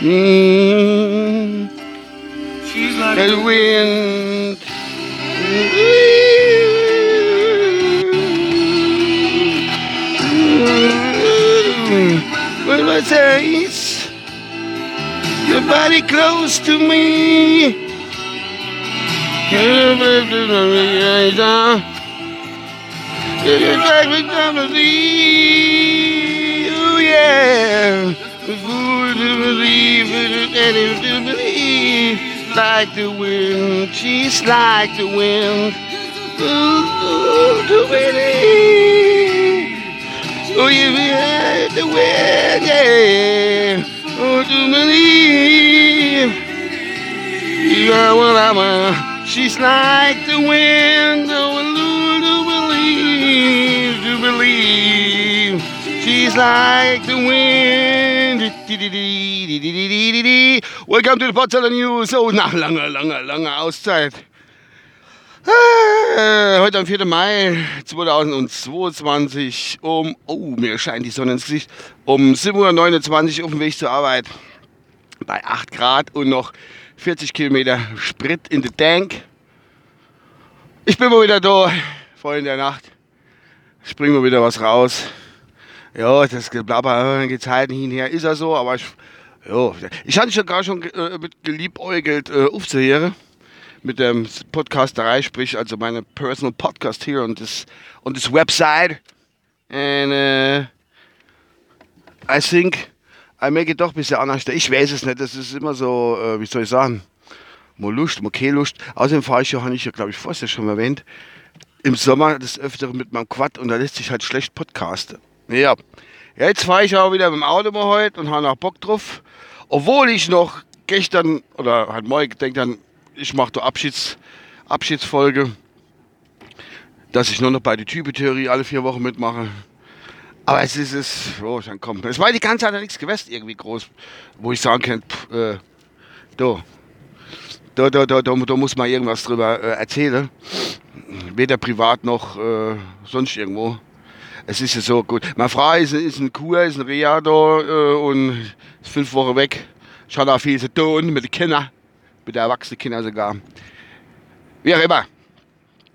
Mm. She's like The wind. With my face, your body close to me. Oh yeah, fool to believe and to believe like the wind. She's like the wind. Ooh, to believe. Oh, you had the wind, yeah. Oh, to believe. You are what I'm a. She's like the wind. Oh, to believe, to believe. She's like the wind. Welcome to the Potsdamer News. Oh, nach langer, langer, langer Auszeit. Heute am 4. Mai 2022 um, oh, mir scheint die Sonne ins Gesicht, um 7.29 Uhr auf dem Weg zur Arbeit. Bei 8 Grad und noch 40 Kilometer Sprit in den Tank. Ich bin mal wieder da, voll in der Nacht. Springen wir wieder was raus. Ja, das Geblabber, geht's halt hin her, ist ja so, aber ich, ja, ich hatte schon gar schon äh, mit geliebäugelt äh, aufzuhören mit dem Podcasterei, sprich also meine Personal Podcast hier und das und das Website. And uh, I think I make it doch ein bisschen anders. Ich weiß es nicht, das ist immer so, äh, wie soll ich sagen, mal Lust, mal keine Lust. Außerdem fahre ich ja, habe ich ja glaube ich vorher schon erwähnt, im Sommer des Öfteren mit meinem Quad und da lässt sich halt schlecht podcasten. Ja, jetzt fahre ich auch wieder mit dem Auto mal heute und habe noch Bock drauf. Obwohl ich noch gestern oder halt morgen gedacht dann ich mache da Abschieds, Abschiedsfolge, dass ich nur noch bei der Typetheorie alle vier Wochen mitmache. Aber es ist es, oh, dann kommt. Es war die ganze Zeit nichts gewesen, irgendwie groß, wo ich sagen kann, pff, äh, da, da, da, da, da, da muss man irgendwas drüber äh, erzählen. Weder privat noch äh, sonst irgendwo. Es ist ja so gut. Meine Frau ist, ist ein Kur, ist ein Reha da äh, und ist fünf Wochen weg. Ich hatte auch viel zu tun mit den Kindern mit der erwachsenen Kinder sogar. Wie auch immer.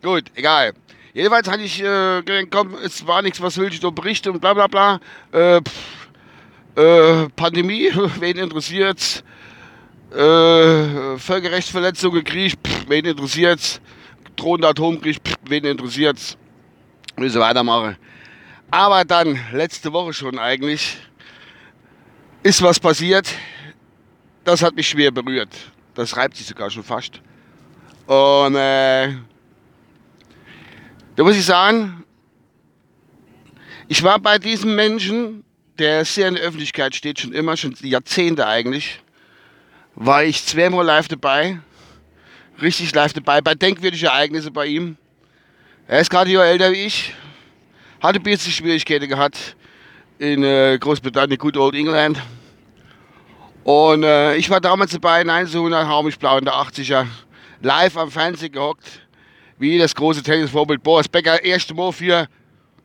Gut, egal. Jedenfalls hatte ich äh, gedacht, komm, es war nichts, was will ich so berichten und bla bla bla. Äh, pff, äh, Pandemie, wen interessiert's? Äh, Völkerrechtsverletzungen, Krieg, pff, wen interessiert's? Drohender Atomkrieg, pff, wen interessiert's? Müssen weitermachen. Aber dann, letzte Woche schon eigentlich, ist was passiert. Das hat mich schwer berührt. Das reibt sich sogar schon fast. Und äh, da muss ich sagen, ich war bei diesem Menschen, der sehr in der Öffentlichkeit steht, schon immer, schon Jahrzehnte eigentlich, war ich zweimal live dabei, richtig live dabei, bei denkwürdigen Ereignissen bei ihm. Er ist gerade ein älter wie ich, hatte ein bisschen Schwierigkeiten gehabt in äh, Großbritannien, Good Old England. Und äh, ich war damals dabei, nein, so nach Haumisch-Blau in der 80er, live am Fernsehen gehockt, wie das große Tennisvorbild Boris Becker, erste Mal für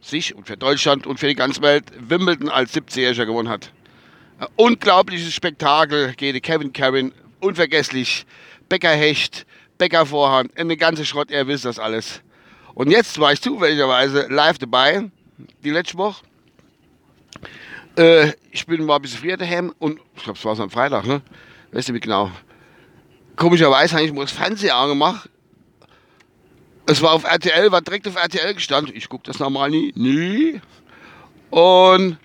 sich und für Deutschland und für die ganze Welt Wimbledon als 70-Jähriger gewonnen hat. Ein unglaubliches Spektakel, geht Kevin Karen, unvergesslich, Becker Hecht, Becker Vorhand, eine ganze Schrott, er wisst das alles. Und jetzt war ich zufälligerweise live dabei, die letzte Woche. Äh, ich bin mal ein bisschen daheim und ich glaube, es war so am Freitag, ne? Weißt du wie genau? Komischerweise habe ich mal das Fernseher angemacht. Es war auf RTL, war direkt auf RTL gestanden. Ich gucke das normal nie. Nie. Und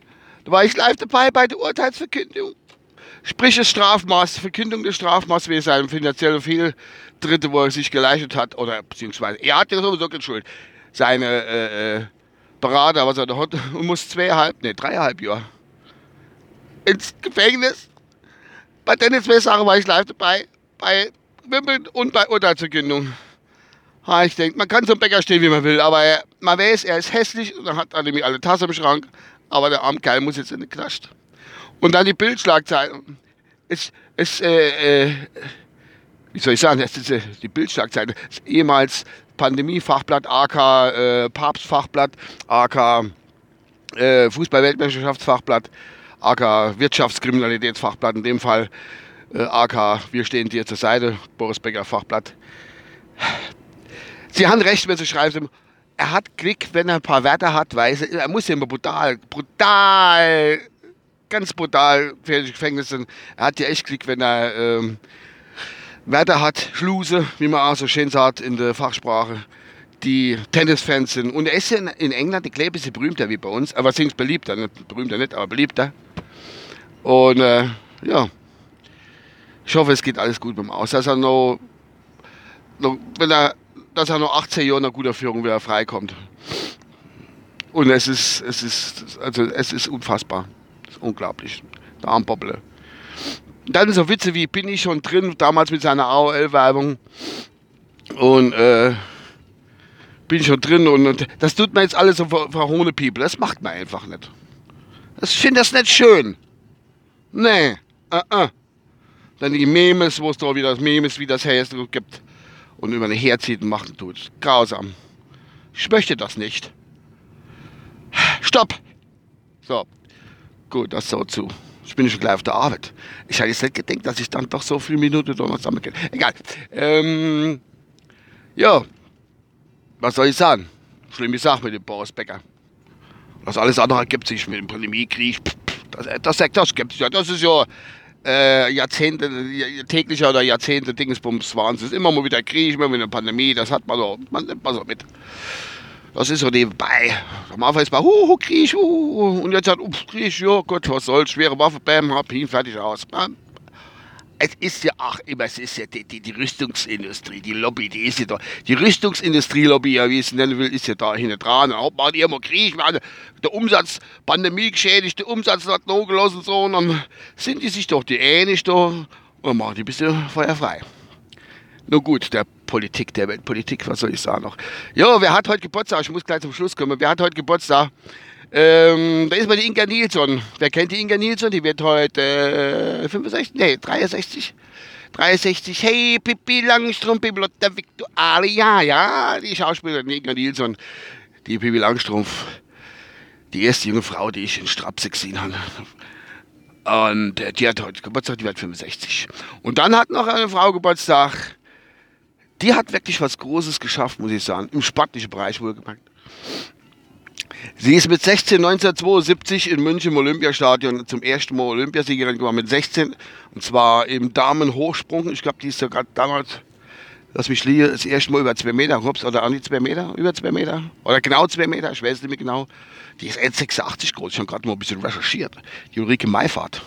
da war ich live dabei bei der Urteilsverkündung. Sprich, das Strafmaß, Verkündung des Strafmaßes wegen seinem finanziellen Fehltritte, wo er sich geleistet hat, oder beziehungsweise er hat ja sowieso keine Schuld. Seine äh, äh, Berater, was er da hat, und muss zweieinhalb, nee, dreieinhalb Jahre ins Gefängnis. Bei den zwei war ich live dabei, bei Wimbledon und bei Urteilsverkündung. Ha, ich denke, man kann zum Bäcker stehen, wie man will, aber er, man weiß, er ist hässlich und dann hat er nämlich alle Tassen im Schrank, aber der arme Kerl muss jetzt in den Knast. Und dann die Bildschlagzeilen. Es, es, äh, äh, wie soll ich sagen, das ist äh, die Bildschlagzeile. Ehemals Pandemie-Fachblatt, AK äh, Papstfachblatt, AK äh, Fußball-Weltmeisterschaftsfachblatt. AK Wirtschaftskriminalitätsfachblatt in dem Fall, äh, AK Wir stehen dir zur Seite, Boris Becker Fachblatt. Sie haben recht, wenn Sie schreiben, er hat Glück, wenn er ein paar Werte hat, weil er muss ja immer brutal, brutal, ganz brutal fertig Gefängnis sind. Er hat ja echt Glück, wenn er ähm, Werte hat, Schluse, wie man auch so schön sagt in der Fachsprache, die Tennisfans sind. Und er ist ja in, England, ich glaube, ein bisschen berühmter wie bei uns, aber sind beliebter, nicht berühmter nicht, aber beliebter. Und äh, ja, ich hoffe, es geht alles gut mit ihm aus. Dass er noch, noch wenn er dass er noch 18 Jahre nach guter Führung wieder freikommt. Und es ist, es ist, also es ist unfassbar. Unglaublich. Der Armbobble. Dann so Witze wie bin ich schon drin, damals mit seiner AOL-Werbung. Und äh, bin ich schon drin und, und, das tut man jetzt alles so verhohne People. Das macht man einfach nicht. Ich finde das nicht schön. Nee. Uh -uh. Dann die Memes, wo es da wieder das Memes, wie das heißt, gibt und über eine herzieht und machen tut. Grausam. Ich möchte das nicht. Stopp! So. Gut, das so zu. Ich bin schon gleich auf der Arbeit. Ich hatte jetzt nicht gedacht, dass ich dann doch so viele Minuten da noch kann. Egal. Ähm, ja. Was soll ich sagen? Schlimme Sache mit dem Boris Becker. Was alles andere ergibt sich mit dem Pandemiekrieg. Das, das sagt das gibt ja. Das ist ja äh, Jahrzehnte, täglicher oder Jahrzehnte Dingsbums es. Immer mal wieder Krieg, immer wieder eine Pandemie, das hat man so, man nimmt man so mit. Das ist so nebenbei. Am Anfang ist mal, hu, hu, Krieg, hu, und jetzt hat, uff, Krieg, ja Gott, was soll's, schwere Waffe, bam, hab ihn, fertig aus. Man, es ist ja auch immer, es ist ja die, die, die, Rüstungsindustrie, die Lobby, die ist ja da. Die Rüstungsindustrie-Lobby, ja, wie ich es nennen will, ist ja da hinten dran. Machen die immer Krieg, meine, der Umsatz, Pandemie geschädigt, der Umsatz hat noch gelassen, so, und dann sind die sich doch die ähnlich da und machen die ein bisschen feuerfrei. Nur gut, der Politik, der Weltpolitik, was soll ich sagen noch? Jo, wer hat heute Geburtstag? Ich muss gleich zum Schluss kommen. Wer hat heute Geburtstag? Ähm, da ist mal die Inga Nilsson. Wer kennt die Inga Nilsson? Die wird heute äh, 65, nee, 63. 63, hey, Pippi Langstrumpf, Bibliothek Victoria, ja, die Schauspielerin Inga Nilsson, die Pippi Langstrumpf, die erste junge Frau, die ich in Strapse gesehen habe. Und äh, die hat heute Geburtstag, die wird 65. Und dann hat noch eine Frau Geburtstag, die hat wirklich was Großes geschafft, muss ich sagen, im sportlichen Bereich wohlgemerkt. Sie ist mit 16 1972 in München im Olympiastadion zum ersten Mal Olympiasiegerin geworden mit 16 und zwar im Damenhochsprung. Ich glaube, die ist sogar damals, lass mich liegen, das erste Mal über zwei Meter, ups, oder an die zwei Meter, über zwei Meter oder genau zwei Meter, ich weiß nicht mehr genau. Die ist 1,86 groß, ich habe gerade mal ein bisschen recherchiert. Die Ulrike Meifahrt.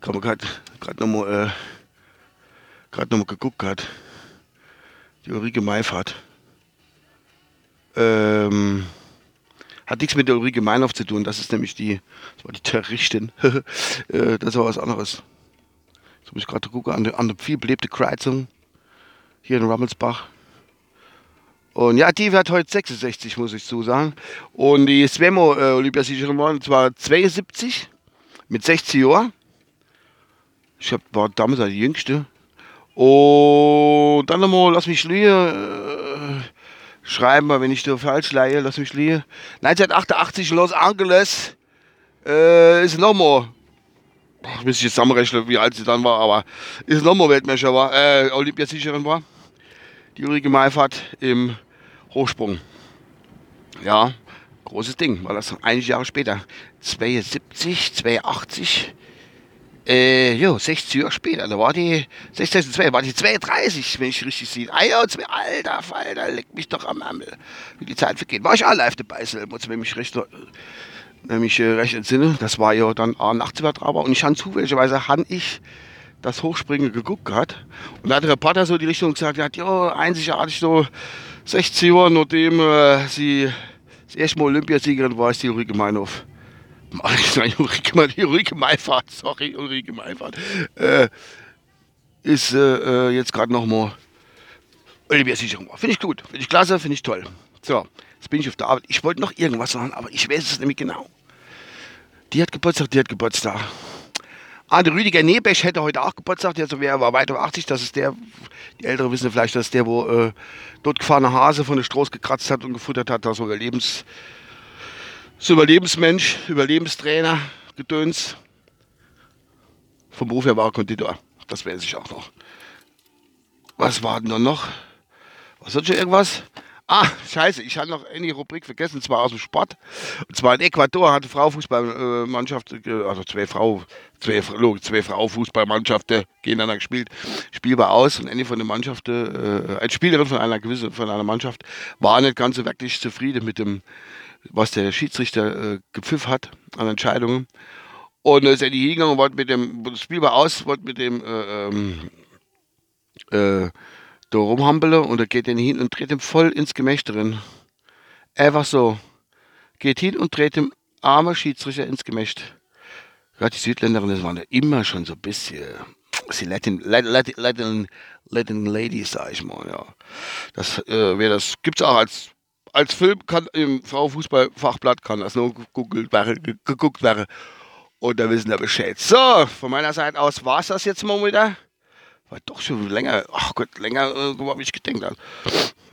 Kann man gerade nochmal äh, noch geguckt hat. Die Ulrike Meifahrt. Ähm, hat nichts mit der Ulrike Meinhof zu tun. Das ist nämlich die, das war die Terroristin. Äh, das war was anderes. Jetzt muss ich gerade gucken, an der, an der viel belebte Kreuzung hier in Rummelsbach. Und ja, die wird heute 66, muss ich zu sagen. Und die Svemo äh, Olympiasiegerin war zwar 72 mit 60 Jahren. Ich hab, war damals die jüngste. Und dann nochmal, lass mich liegen, äh, schreiben wir, wenn ich da falsch leihe, lass mich liegen. 1988 in Los Angeles äh, ist nochmal, ich muss jetzt zusammenrechnen, wie alt sie dann war, aber ist nochmal Weltmeister war, äh, Olympiasiegerin war. Die Ulrike Meifert im Hochsprung. Ja, großes Ding, war das einige Jahre später. 72, 82, äh, jo, 60 Jahre später, da war die, 2002, war die 32, wenn ich richtig sehe. Ah ja, zwei, alter Falter, leck mich doch am Ärmel. Wie die Zeit vergeht. War ich auch live dabei, selber, wenn mich recht, wenn äh, recht entsinne. Das war ja dann auch Nachtsübertrager und ich habe zufälligerweise, han ich das Hochspringen geguckt gehabt. Und da hat der Reporter so die Richtung gesagt, ja, ja einzigartig so 60 Jahre, nachdem äh, sie das erste Mal Olympiasiegerin war, ist die Ulrike Meinhof nein, Ulrike, Ulrike Meifert, sorry, Ulrike Meifert, äh, ist äh, äh jetzt gerade nochmal Olympiasicherung. Finde ich gut, finde ich klasse, finde ich toll. So, jetzt bin ich auf der Arbeit. Ich wollte noch irgendwas sagen, aber ich weiß es nämlich genau. Die hat Geburtstag, die hat Geburtstag. Ah, der Rüdiger Nebesch hätte heute auch Geburtstag, der so wäre, war weit über 80. Das ist der, die Ältere wissen vielleicht, das ist der, wo äh, dort gefahrene Hase von der Stroß gekratzt hat und gefuttert hat, da so Lebens, so Überlebensmensch, Überlebenstrainer, Gedöns. Vom Beruf her war er Konditor. Das weiß ich auch noch. Was war denn da noch? Was hat schon irgendwas? Ah, scheiße, ich hatte noch eine Rubrik vergessen, zwar aus dem Sport. Und zwar in Ecuador hatte Frau Fußballmannschaft, äh, also zwei Frau, zwei, zwei Frau Fußballmannschaften gegeneinander gespielt. Spiel war aus und eine von den Mannschaften, äh, als Spielerin von einer gewissen, von einer Mannschaft, war nicht ganz so wirklich zufrieden mit dem, was der Schiedsrichter äh, gepfiff hat an Entscheidungen. Und dann ist er hingegangen und wollte mit dem, das Spiel war aus, wollte mit dem, äh, ähm, äh, da rumhampele und er geht dann hin und dreht ihm voll ins Gemächt drin. Einfach so. Geht hin und dreht dem armen Schiedsrichter ins Gemächt. Ja, die Südländerin, das waren ja immer schon so ein bisschen, sie Latin, Latin, Latin, Latin Ladies, sag ich mal, ja. Das, äh, wer das, gibt's auch als, als Film, kann im Frauenfußballfachblatt, kann das nur gegoogelt werden, geguckt werden. Und da wissen wir Bescheid. So, von meiner Seite aus war's das jetzt mal wieder. War doch schon länger, ach Gott, länger, äh, habe ich gedacht. Habe.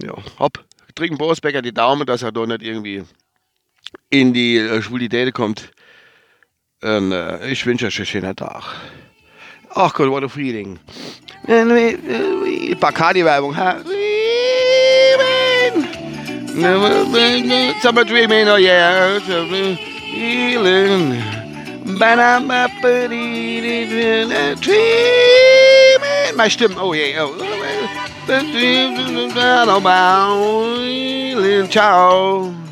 Ja, hopp, trinken Boris Becker die Daumen, dass er da nicht irgendwie in die äh, Schwulität kommt. Und äh, ich wünsche euch einen schönen Tag. Ach Gott, what a feeling. Bacardi-Werbung, ha? Never been summer dreaming, oh yeah. Feeling. Dreaming. Meine Stimme, oh yeah. Oh. Healing. Ciao.